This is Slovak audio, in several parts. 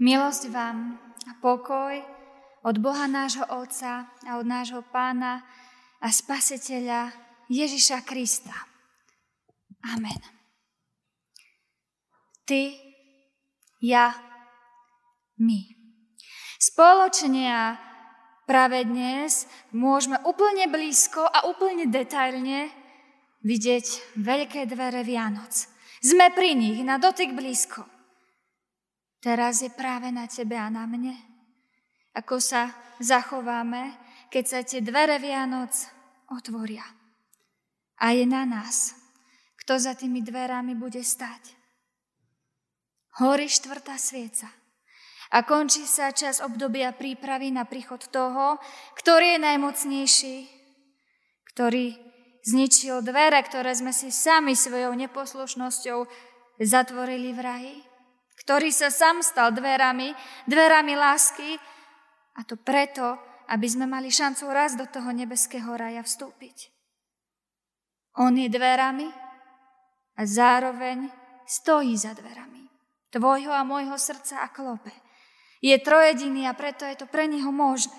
Milosť vám a pokoj od Boha nášho Otca a od nášho Pána a Spasiteľa Ježiša Krista. Amen. Ty, ja, my. Spoločne a práve dnes môžeme úplne blízko a úplne detailne vidieť veľké dvere Vianoc. Sme pri nich, na dotyk blízko. Teraz je práve na tebe a na mne. Ako sa zachováme, keď sa tie dvere Vianoc otvoria. A je na nás, kto za tými dverami bude stať. Horí štvrtá svieca a končí sa čas obdobia prípravy na príchod toho, ktorý je najmocnejší, ktorý zničil dvere, ktoré sme si sami svojou neposlušnosťou zatvorili v raji, ktorý sa sám stal dverami, dverami lásky a to preto, aby sme mali šancu raz do toho nebeského raja vstúpiť. On je dverami a zároveň stojí za dverami tvojho a môjho srdca a klope. Je trojediný a preto je to pre neho možné.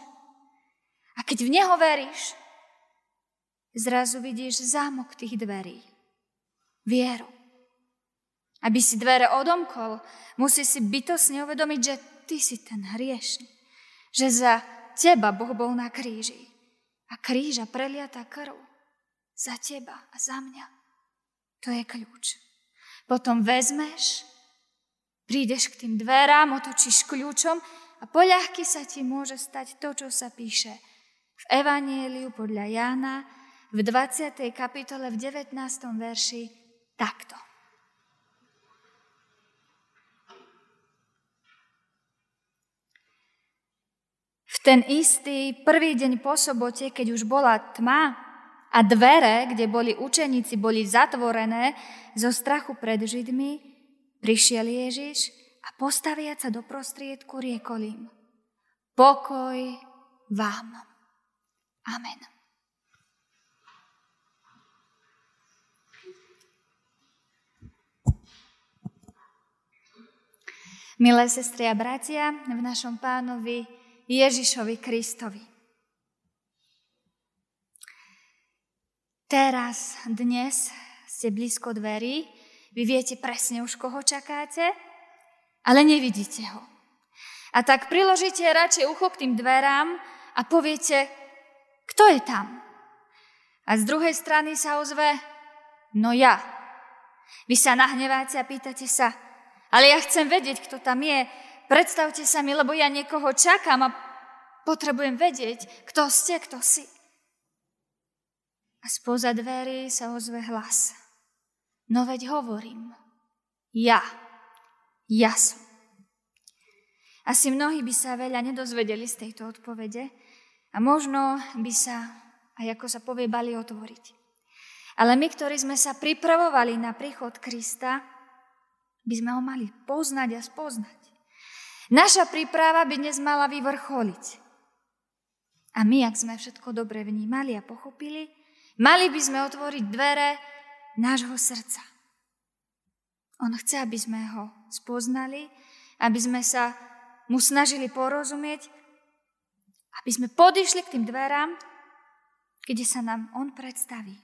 A keď v neho veríš, zrazu vidíš zámok tých dverí. Vieru. Aby si dvere odomkol, musí si bytosne uvedomiť, že ty si ten hriešný. Že za teba Boh bol na kríži. A kríža preliata krv. Za teba a za mňa. To je kľúč. Potom vezmeš, prídeš k tým dverám, otočíš kľúčom a poľahky sa ti môže stať to, čo sa píše v Evanieliu podľa Jána v 20. kapitole v 19. verši takto. Ten istý prvý deň po sobote, keď už bola tma a dvere, kde boli učeníci, boli zatvorené zo strachu pred Židmi, prišiel Ježiš a postaviať sa do prostriedku riekol im. Pokoj vám. Amen. Milé sestry a bratia, v našom pánovi Ježišovi Kristovi. Teraz, dnes ste blízko dverí, vy viete presne už, koho čakáte, ale nevidíte ho. A tak priložíte radšej ucho k tým dverám a poviete, kto je tam? A z druhej strany sa ozve, no ja. Vy sa nahneváte a pýtate sa, ale ja chcem vedieť, kto tam je. Predstavte sa mi, lebo ja niekoho čakám a potrebujem vedieť, kto ste, kto si. A spoza dverí sa ozve hlas. No veď hovorím. Ja. Ja som. Asi mnohí by sa veľa nedozvedeli z tejto odpovede a možno by sa, aj ako sa povie, bali otvoriť. Ale my, ktorí sme sa pripravovali na príchod Krista, by sme ho mali poznať a spoznať. Naša príprava by dnes mala vyvrcholiť. A my, ak sme všetko dobre vnímali a pochopili, mali by sme otvoriť dvere nášho srdca. On chce, aby sme ho spoznali, aby sme sa mu snažili porozumieť, aby sme podišli k tým dverám, kde sa nám on predstaví.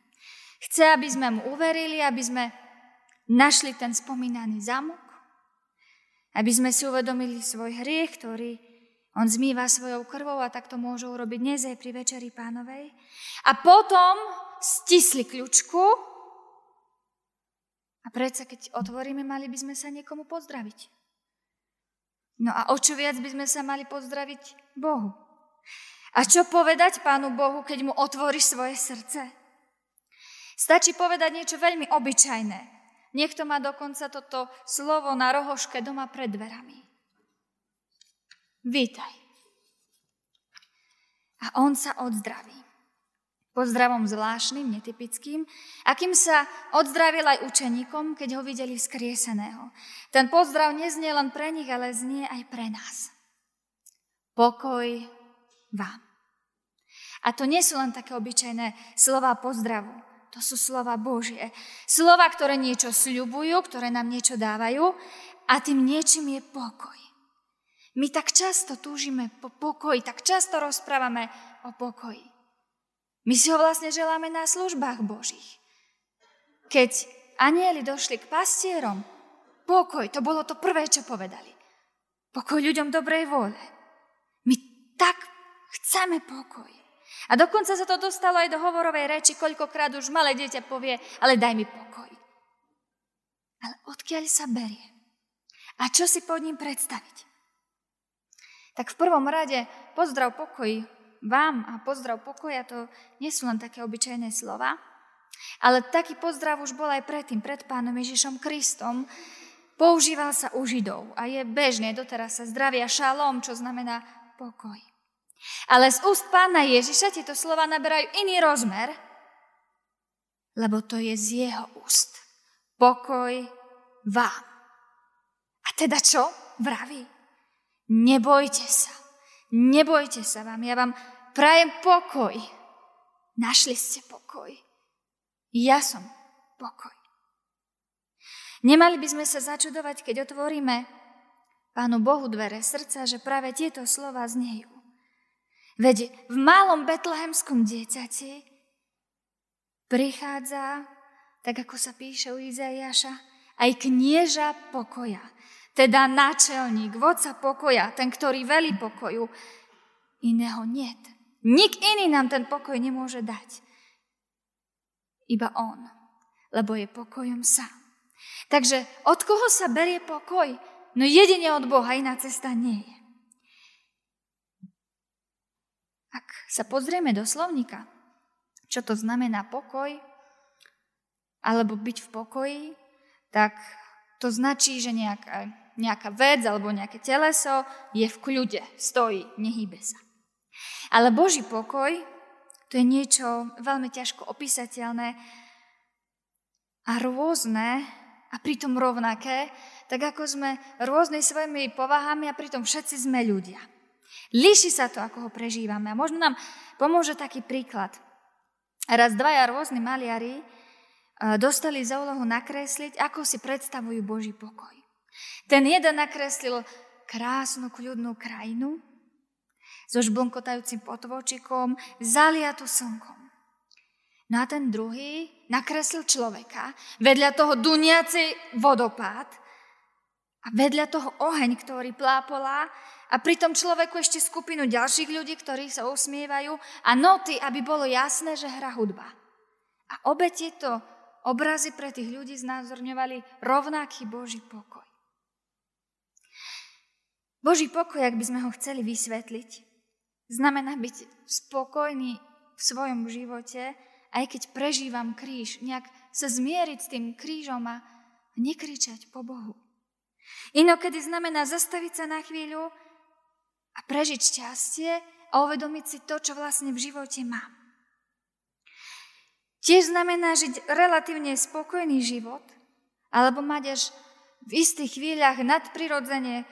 Chce, aby sme mu uverili, aby sme našli ten spomínaný zamok, aby sme si uvedomili svoj hriech, ktorý on zmýva svojou krvou a tak to môžu urobiť dnes aj pri Večeri pánovej. A potom stisli kľučku a predsa, keď otvoríme, mali by sme sa niekomu pozdraviť. No a o čo viac by sme sa mali pozdraviť Bohu. A čo povedať Pánu Bohu, keď mu otvoríš svoje srdce? Stačí povedať niečo veľmi obyčajné. Niekto má dokonca toto slovo na rohoške doma pred dverami. Vítaj. A on sa odzdraví. Pozdravom zvláštnym, netypickým, akým sa odzdravil aj učeníkom, keď ho videli vzkrieseného. Ten pozdrav neznie len pre nich, ale znie aj pre nás. Pokoj vám. A to nie sú len také obyčajné slova pozdravu. To sú slova Božie. Slova, ktoré niečo sľubujú, ktoré nám niečo dávajú a tým niečím je pokoj. My tak často túžime po pokoji, tak často rozprávame o pokoji. My si ho vlastne želáme na službách Božích. Keď anieli došli k pastierom, pokoj, to bolo to prvé, čo povedali. Pokoj ľuďom dobrej vôle. My tak chceme pokoj. A dokonca sa to dostalo aj do hovorovej reči, koľkokrát už malé dieťa povie, ale daj mi pokoj. Ale odkiaľ sa berie? A čo si pod ním predstaviť? Tak v prvom rade pozdrav pokoj vám a pozdrav pokoja to nie sú len také obyčajné slova, ale taký pozdrav už bol aj predtým, pred pánom Ježišom Kristom. Používal sa u Židov a je bežné, doteraz sa zdravia šalom, čo znamená pokoj. Ale z úst pána Ježiša tieto slova naberajú iný rozmer, lebo to je z jeho úst. Pokoj vám. A teda čo? Vraví. Nebojte sa. Nebojte sa vám. Ja vám prajem pokoj. Našli ste pokoj. Ja som pokoj. Nemali by sme sa začudovať, keď otvoríme Pánu Bohu dvere srdca, že práve tieto slova znejú. Veď v malom betlehemskom dieťati prichádza, tak ako sa píše u Izaiáša, aj knieža pokoja, teda náčelník, vodca pokoja, ten, ktorý velí pokoju. Iného niet. Nik iný nám ten pokoj nemôže dať. Iba On, lebo je pokojom sám. Takže od koho sa berie pokoj? No jedine od Boha, iná cesta nie je. Ak sa pozrieme do slovníka, čo to znamená pokoj, alebo byť v pokoji, tak to značí, že nejaká, nejaká vec alebo nejaké teleso je v kľude, stojí, nehýbe sa. Ale Boží pokoj to je niečo veľmi ťažko opísateľné a rôzne a pritom rovnaké, tak ako sme rôzne svojimi povahami a pritom všetci sme ľudia. Líši sa to, ako ho prežívame. A možno nám pomôže taký príklad. Raz dvaja rôzni maliari eh, dostali za úlohu nakresliť, ako si predstavujú Boží pokoj. Ten jeden nakreslil krásnu, kľudnú krajinu, so žblnkotajúcim potvočikom, zaliatu slnkom. No a ten druhý nakreslil človeka, vedľa toho duniaci vodopád a vedľa toho oheň, ktorý plápolá a pri tom človeku ešte skupinu ďalších ľudí, ktorí sa usmievajú a noty, aby bolo jasné, že hra hudba. A obe tieto obrazy pre tých ľudí znázorňovali rovnaký Boží pokoj. Boží pokoj, ak by sme ho chceli vysvetliť, Znamená byť spokojný v svojom živote, aj keď prežívam kríž, nejak sa zmieriť s tým krížom a nekričať po Bohu. Inokedy znamená zastaviť sa na chvíľu a prežiť šťastie a uvedomiť si to, čo vlastne v živote mám. Tiež znamená žiť relatívne spokojný život, alebo mať až v istých chvíľach nadprirodzene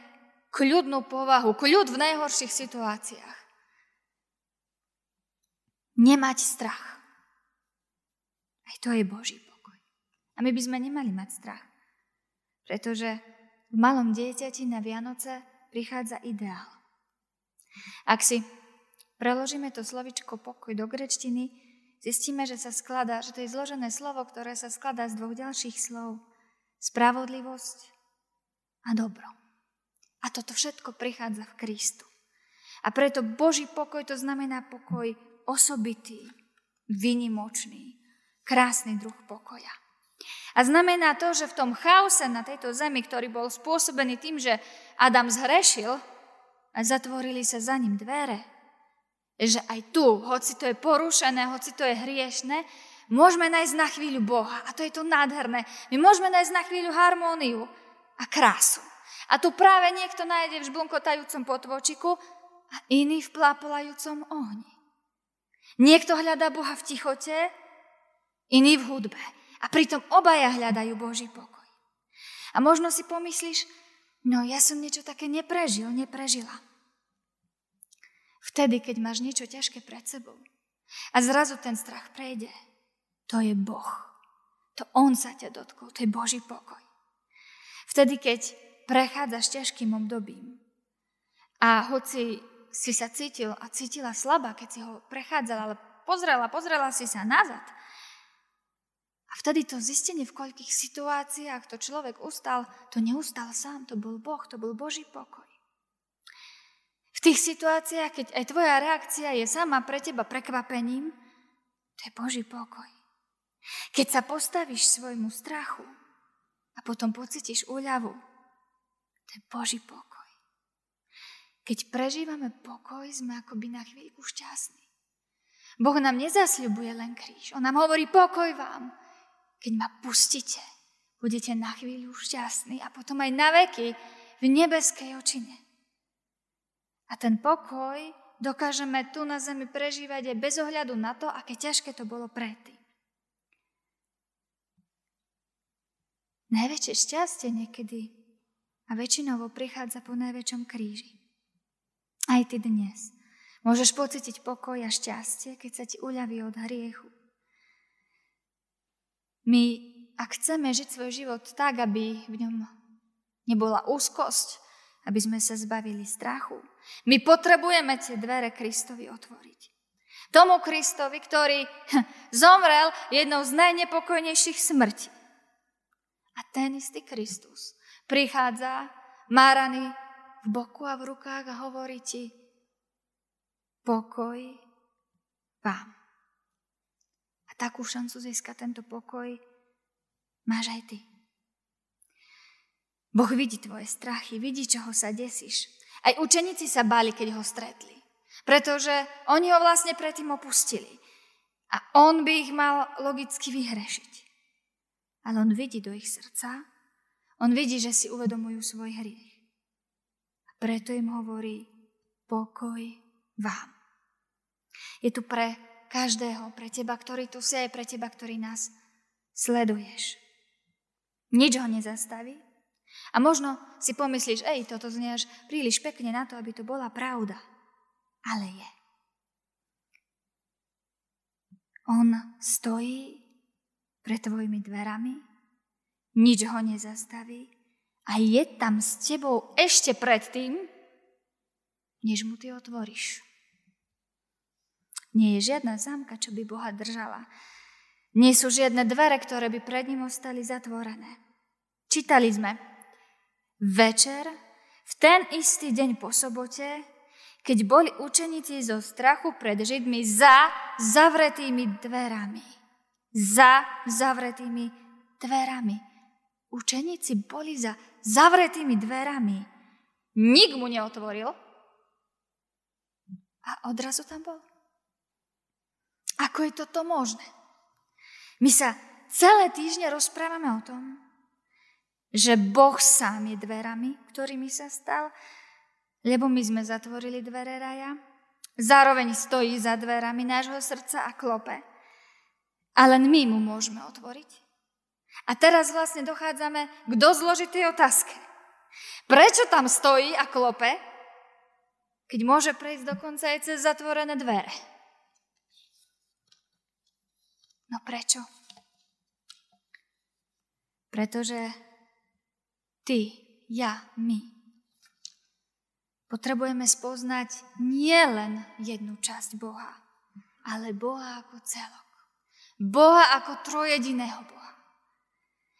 kľudnú povahu, kľud v najhorších situáciách. Nemať strach. Aj to je Boží pokoj. A my by sme nemali mať strach. Pretože v malom dieťati na Vianoce prichádza ideál. Ak si preložíme to slovičko pokoj do grečtiny, zistíme, že sa skladá, že to je zložené slovo, ktoré sa skladá z dvoch ďalších slov. Spravodlivosť a dobro. A toto všetko prichádza v Kristu. A preto Boží pokoj to znamená pokoj osobitý, vynimočný, krásny druh pokoja. A znamená to, že v tom chaose na tejto zemi, ktorý bol spôsobený tým, že Adam zhrešil a zatvorili sa za ním dvere, že aj tu, hoci to je porušené, hoci to je hriešne, môžeme nájsť na chvíľu Boha. A to je to nádherné. My môžeme nájsť na chvíľu harmóniu a krásu. A tu práve niekto nájde v žblnkotajúcom potvočiku a iný v plápolajúcom ohni. Niekto hľadá Boha v tichote, iný v hudbe. A pritom obaja hľadajú Boží pokoj. A možno si pomyslíš, no ja som niečo také neprežil, neprežila. Vtedy, keď máš niečo ťažké pred sebou a zrazu ten strach prejde, to je Boh. To On sa ťa dotkol, to je Boží pokoj. Vtedy, keď prechádzaš ťažkým obdobím A hoci si sa cítil a cítila slabá, keď si ho prechádzala, ale pozrela, pozrela si sa nazad. Vtedy to zistenie, v koľkých situáciách to človek ustal, to neustal sám, to bol Boh, to bol Boží pokoj. V tých situáciách, keď aj tvoja reakcia je sama pre teba prekvapením, to je Boží pokoj. Keď sa postavíš svojmu strachu a potom pocítiš úľavu, to je Boží pokoj. Keď prežívame pokoj, sme akoby na chvíľku šťastní. Boh nám nezasľubuje len kríž. On nám hovorí pokoj vám. Keď ma pustíte, budete na chvíľu šťastní a potom aj na veky v nebeskej očine. A ten pokoj dokážeme tu na zemi prežívať aj bez ohľadu na to, aké ťažké to bolo predtým. Najväčšie šťastie niekedy a väčšinovo prichádza po najväčšom kríži. Aj ty dnes môžeš pocítiť pokoj a šťastie, keď sa ti uľaví od hriechu. My, ak chceme žiť svoj život tak, aby v ňom nebola úzkosť, aby sme sa zbavili strachu, my potrebujeme tie dvere Kristovi otvoriť. Tomu Kristovi, ktorý zomrel jednou z najnepokojnejších smrti. A ten istý Kristus prichádza, má rany v boku a v rukách a hovorí ti pokoj vám. A takú šancu získať tento pokoj máš aj ty. Boh vidí tvoje strachy, vidí, čoho sa desíš. Aj učeníci sa báli, keď ho stretli. Pretože oni ho vlastne predtým opustili. A on by ich mal logicky vyhrešiť. Ale on vidí do ich srdca, on vidí, že si uvedomujú svoj hriech. Preto im hovorí pokoj vám. Je tu pre každého, pre teba, ktorý tu si, aj pre teba, ktorý nás sleduješ. Nič ho nezastaví. A možno si pomyslíš, ej, toto znieš príliš pekne na to, aby to bola pravda. Ale je. On stojí pred tvojimi dverami, nič ho nezastaví a je tam s tebou ešte predtým, než mu ty otvoríš. Nie je žiadna zámka, čo by Boha držala. Nie sú žiadne dvere, ktoré by pred ním ostali zatvorené. Čítali sme. Večer, v ten istý deň po sobote, keď boli učeníci zo strachu pred Židmi za zavretými dverami. Za zavretými dverami. Učeníci boli za zavretými dverami. Nik mu neotvoril a odrazu tam bol. Ako je toto možné? My sa celé týždne rozprávame o tom, že Boh sám je dverami, ktorými sa stal, lebo my sme zatvorili dvere raja, zároveň stojí za dverami nášho srdca a klope. A len my mu môžeme otvoriť. A teraz vlastne dochádzame k dosť zložitej otázke. Prečo tam stojí a klope, keď môže prejsť dokonca aj cez zatvorené dvere? No prečo? Pretože ty, ja, my potrebujeme spoznať nielen jednu časť Boha, ale Boha ako celok. Boha ako trojediného Boha.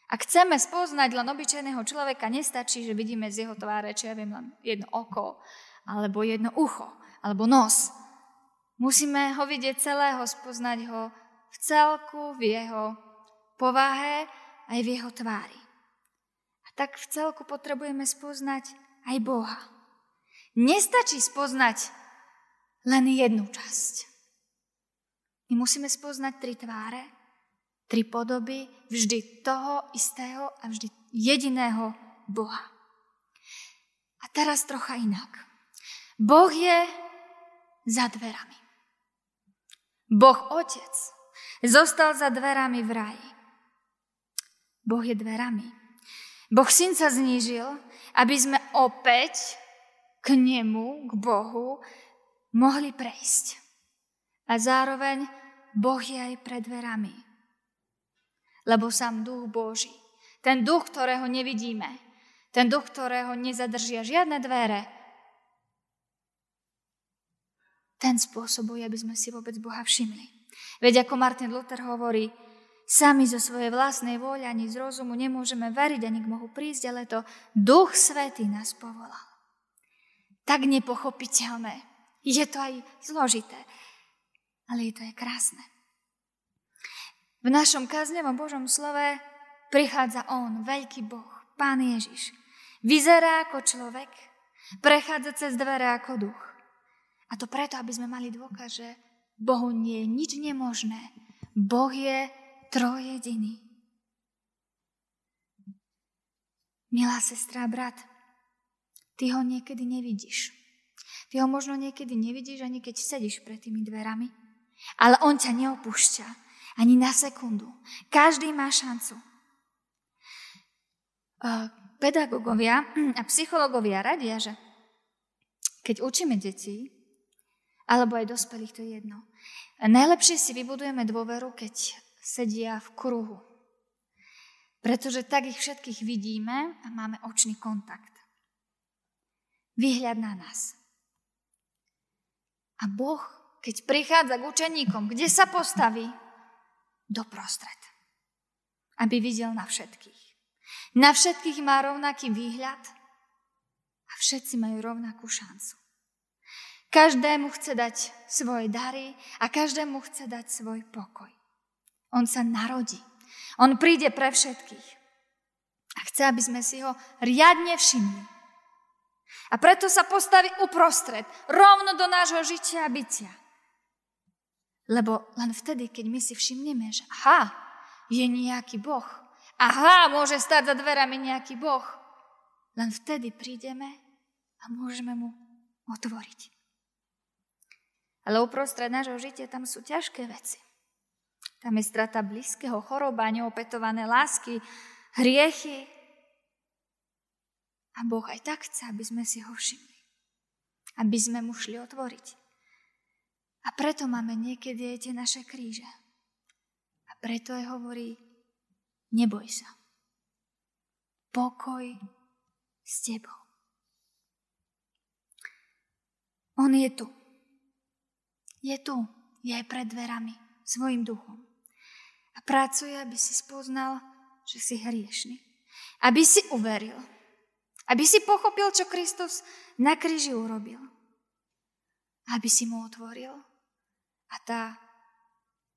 Ak chceme spoznať len obyčajného človeka, nestačí, že vidíme z jeho tváre, či ja viem, len jedno oko, alebo jedno ucho, alebo nos. Musíme ho vidieť celého, spoznať ho v celku, v jeho povahe aj v jeho tvári. A tak v celku potrebujeme spoznať aj Boha. Nestačí spoznať len jednu časť. My musíme spoznať tri tváre, Tri podoby vždy toho istého a vždy jediného Boha. A teraz trocha inak. Boh je za dverami. Boh Otec zostal za dverami v raji. Boh je dverami. Boh Syn sa znížil, aby sme opäť k nemu, k Bohu, mohli prejsť. A zároveň Boh je aj pred dverami lebo sám duch Boží, ten duch, ktorého nevidíme, ten duch, ktorého nezadržia žiadne dvere, ten spôsob, aby sme si vôbec Boha všimli. Veď ako Martin Luther hovorí, sami zo svojej vlastnej vôľa ani z rozumu nemôžeme veriť ani k Bohu prísť, ale to Duch Svetý nás povolal. Tak nepochopiteľné. Je to aj zložité, ale je to aj krásne. V našom kaznevom Božom slove prichádza On, veľký Boh, Pán Ježiš. Vyzerá ako človek, prechádza cez dvere ako duch. A to preto, aby sme mali dôkaz, že Bohu nie je nič nemožné. Boh je trojediný. Milá sestra brat, ty ho niekedy nevidíš. Ty ho možno niekedy nevidíš, ani keď sedíš pred tými dverami. Ale on ťa neopúšťa ani na sekundu. Každý má šancu. Pedagógovia a psychológovia radia, že keď učíme deti, alebo aj dospelých, to je jedno. Najlepšie si vybudujeme dôveru, keď sedia v kruhu. Pretože tak ich všetkých vidíme a máme očný kontakt. Výhľad na nás. A Boh, keď prichádza k učeníkom, kde sa postaví? Doprostred. Aby videl na všetkých. Na všetkých má rovnaký výhľad a všetci majú rovnakú šancu. Každému chce dať svoje dary a každému chce dať svoj pokoj. On sa narodí. On príde pre všetkých. A chce, aby sme si ho riadne všimli. A preto sa postaví uprostred, rovno do nášho žitia a bytia. Lebo len vtedy, keď my si všimneme, že aha, je nejaký Boh, aha, môže stať za dverami nejaký Boh, len vtedy prídeme a môžeme mu otvoriť. Ale uprostred nášho žitia tam sú ťažké veci. Tam je strata blízkeho, choroba, neopetované lásky, hriechy. A Boh aj tak chce, aby sme si ho všimli. Aby sme mu šli otvoriť. A preto máme niekedy aj tie naše kríže. A preto aj hovorí, neboj sa. Pokoj s tebou. On je tu. Je tu, je pred dverami, svojim duchom. A pracuje, aby si spoznal, že si hriešný. Aby si uveril. Aby si pochopil, čo Kristus na kríži urobil. Aby si mu otvoril. A tá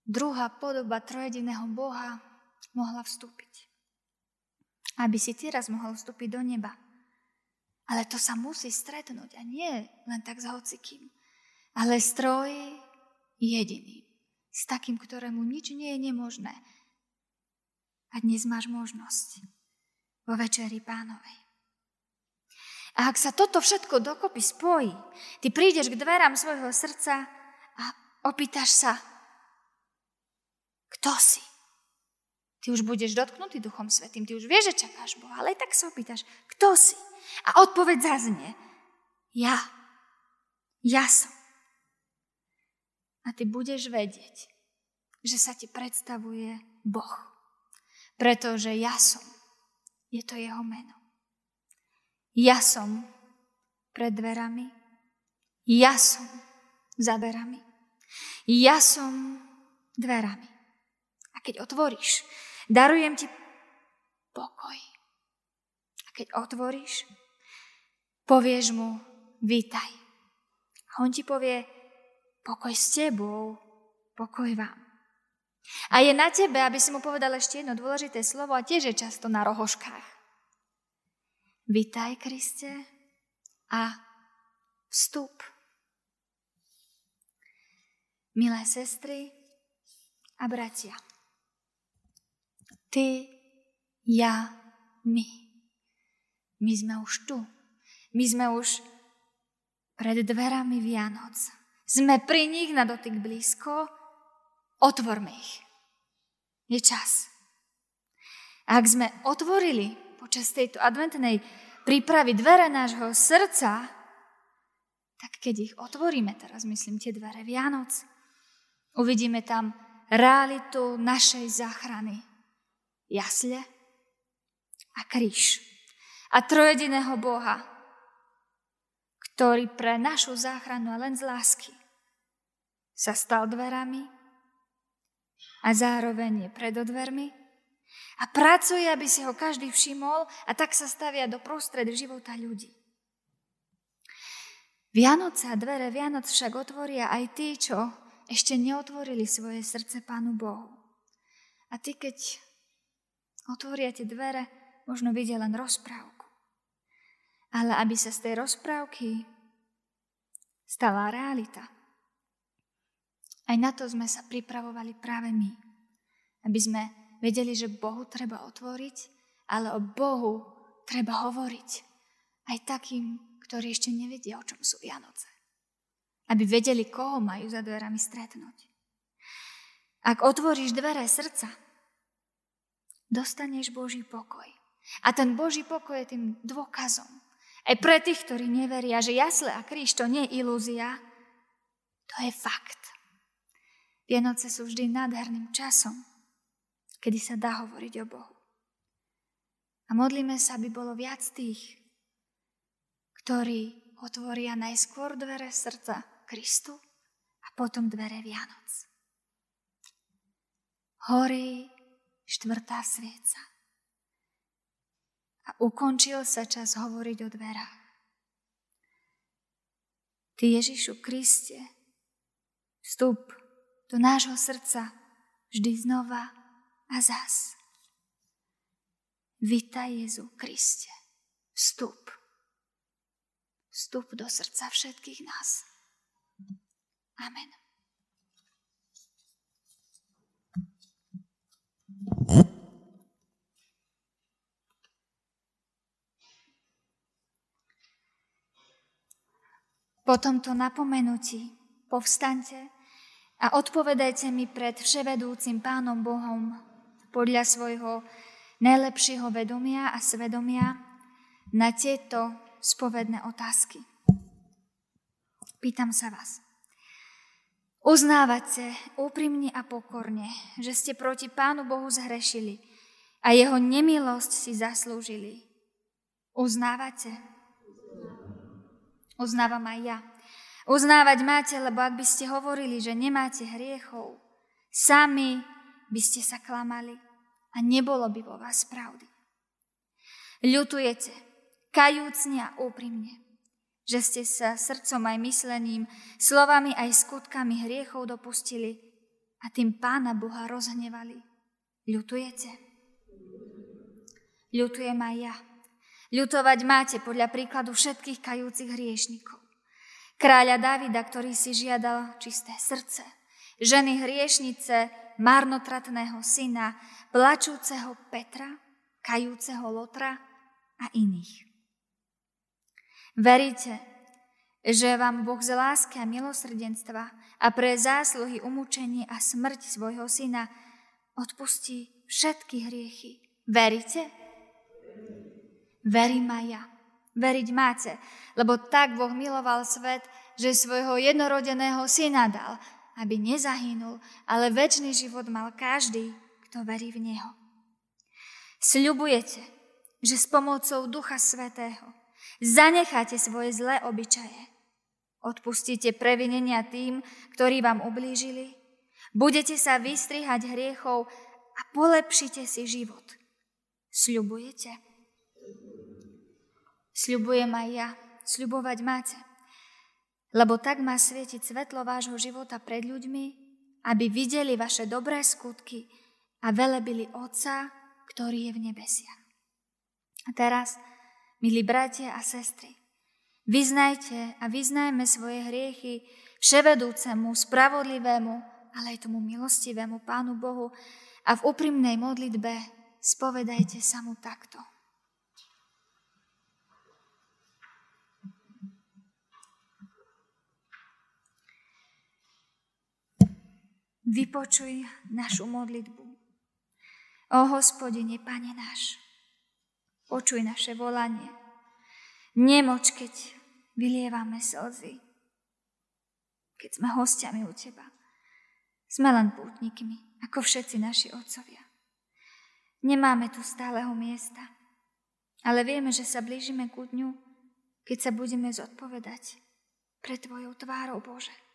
druhá podoba trojediného Boha mohla vstúpiť. Aby si ty raz mohol vstúpiť do neba. Ale to sa musí stretnúť a nie len tak s hocikým ale stroj jediný. S takým, ktorému nič nie je nemožné. A dnes máš možnosť vo večeri pánovej. A ak sa toto všetko dokopy spojí, ty prídeš k dverám svojho srdca a opýtaš sa, kto si? Ty už budeš dotknutý Duchom Svetým, ty už vieš, že čakáš Boha, ale tak sa opýtaš, kto si? A odpoveď zaznie, ja. Ja som. A ty budeš vedieť, že sa ti predstavuje Boh. Pretože ja som, je to jeho meno. Ja som pred dverami, ja som za dverami, ja som dverami. A keď otvoríš, darujem ti pokoj. A keď otvoríš, povieš mu, vítaj. A on ti povie, Pokoj s tebou, pokoj vám. A je na tebe, aby si mu povedal ešte jedno dôležité slovo a tiež je často na rohoškách. Vitaj, Kriste, a vstup. Milé sestry a bratia, ty, ja, my. My sme už tu. My sme už pred dverami Vianoc. Sme pri nich na dotyk blízko, otvorme ich. Je čas. Ak sme otvorili počas tejto adventnej prípravy dvere nášho srdca, tak keď ich otvoríme, teraz myslím tie dvere Vianoc, uvidíme tam realitu našej záchrany. Jasle a kríž. A trojediného Boha, ktorý pre našu záchranu a len z lásky sa stal dverami a zároveň je pred a pracuje, aby si ho každý všimol a tak sa stavia do prostred života ľudí. Vianoce a dvere Vianoc však otvoria aj tí, čo ešte neotvorili svoje srdce Pánu Bohu. A ty, keď otvoria tie dvere, možno vidia len rozprávku. Ale aby sa z tej rozprávky stala realita. Aj na to sme sa pripravovali práve my. Aby sme vedeli, že Bohu treba otvoriť, ale o Bohu treba hovoriť. Aj takým, ktorí ešte nevedia, o čom sú Vianoce. Aby vedeli, koho majú za dverami stretnúť. Ak otvoríš dvere srdca, dostaneš Boží pokoj. A ten Boží pokoj je tým dôkazom, aj pre tých, ktorí neveria, že jasle a kríž to nie je ilúzia, to je fakt. Vianoce sú vždy nádherným časom, kedy sa dá hovoriť o Bohu. A modlíme sa, aby bolo viac tých, ktorí otvoria najskôr dvere srdca Kristu a potom dvere Vianoc. Horí štvrtá svieca a ukončil sa čas hovoriť o dverách. Ty Ježišu Kriste, vstup do nášho srdca vždy znova a zas. Vítaj Jezu Kriste, vstup. Vstup do srdca všetkých nás. Amen. Po tomto napomenutí povstaňte a odpovedajte mi pred vševedúcim Pánom Bohom podľa svojho najlepšieho vedomia a svedomia na tieto spovedné otázky. Pýtam sa vás. Uznávate úprimne a pokorne, že ste proti Pánu Bohu zhrešili a jeho nemilosť si zaslúžili. Uznávate? Uznávam aj ja. Uznávať máte, lebo ak by ste hovorili, že nemáte hriechov, sami by ste sa klamali a nebolo by vo vás pravdy. Ľutujete, kajúcne a úprimne, že ste sa srdcom aj myslením, slovami aj skutkami hriechov dopustili a tým Pána Boha rozhnevali. Ľutujete? Ľutujem aj ja. Ľutovať máte podľa príkladu všetkých kajúcich hriešnikov. Kráľa Davida, ktorý si žiadal čisté srdce, ženy hriešnice, marnotratného syna, plačúceho Petra, kajúceho Lotra a iných. Veríte, že vám Boh z lásky a milosrdenstva a pre zásluhy umúčenie a smrť svojho syna odpustí všetky hriechy. Veríte? Verím aj ja. Veriť máte, lebo tak Boh miloval svet, že svojho jednorodeného syna dal, aby nezahynul, ale väčší život mal každý, kto verí v Neho. Sľubujete, že s pomocou Ducha Svetého zanecháte svoje zlé obyčaje, odpustíte previnenia tým, ktorí vám ublížili, budete sa vystrihať hriechov a polepšite si život. Sľubujete? Sľubujem aj ja, sľubovať máte. Lebo tak má svietiť svetlo vášho života pred ľuďmi, aby videli vaše dobré skutky a velebili Otca, ktorý je v nebesiach. A teraz, milí bratia a sestry, vyznajte a vyznajme svoje hriechy vševedúcemu, spravodlivému, ale aj tomu milostivému Pánu Bohu a v úprimnej modlitbe spovedajte sa mu takto. Vypočuj našu modlitbu. O hospodine, Pane náš, počuj naše volanie. Nemoč, keď vylievame slzy, keď sme hostiami u Teba. Sme len pútnikmi, ako všetci naši otcovia. Nemáme tu stáleho miesta, ale vieme, že sa blížime ku dňu, keď sa budeme zodpovedať pre Tvojou tvárou, Bože.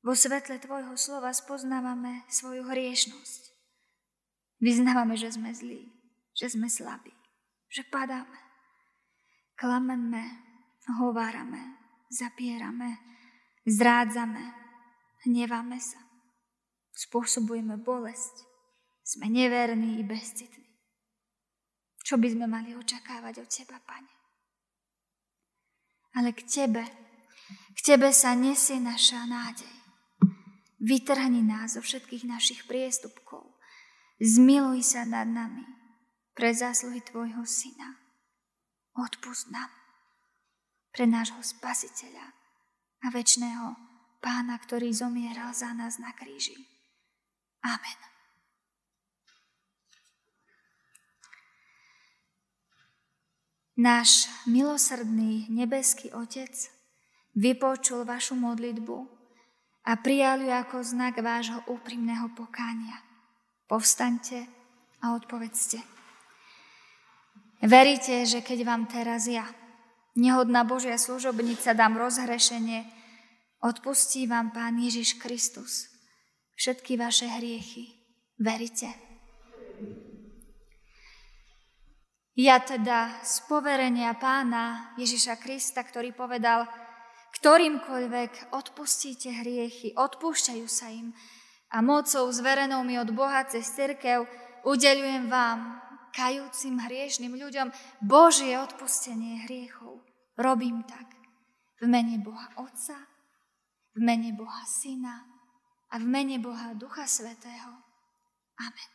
Vo svetle Tvojho slova spoznávame svoju hriešnosť. Vyznávame, že sme zlí, že sme slabí, že padáme. Klameme, hovárame, zapierame, zrádzame, hneváme sa. Spôsobujeme bolesť. Sme neverní i bezcitní. Čo by sme mali očakávať od Teba, Pane? Ale k Tebe, k Tebe sa nesie naša nádej. Vytrhni nás zo všetkých našich priestupkov. Zmiluj sa nad nami pre zásluhy Tvojho Syna. Odpust nám pre nášho Spasiteľa a väčšného Pána, ktorý zomieral za nás na kríži. Amen. Náš milosrdný nebeský Otec vypočul vašu modlitbu a prijal ju ako znak vášho úprimného pokánia. Povstaňte a odpovedzte. Veríte, že keď vám teraz ja, nehodná Božia služobnica, dám rozhrešenie, odpustí vám Pán Ježiš Kristus všetky vaše hriechy. Veríte? Ja teda z poverenia pána Ježiša Krista, ktorý povedal, ktorýmkoľvek odpustíte hriechy, odpúšťajú sa im a mocou zverenou mi od Boha cez cirkev udeľujem vám, kajúcim hriešným ľuďom, Božie odpustenie hriechov. Robím tak v mene Boha Otca, v mene Boha Syna a v mene Boha Ducha Svetého. Amen.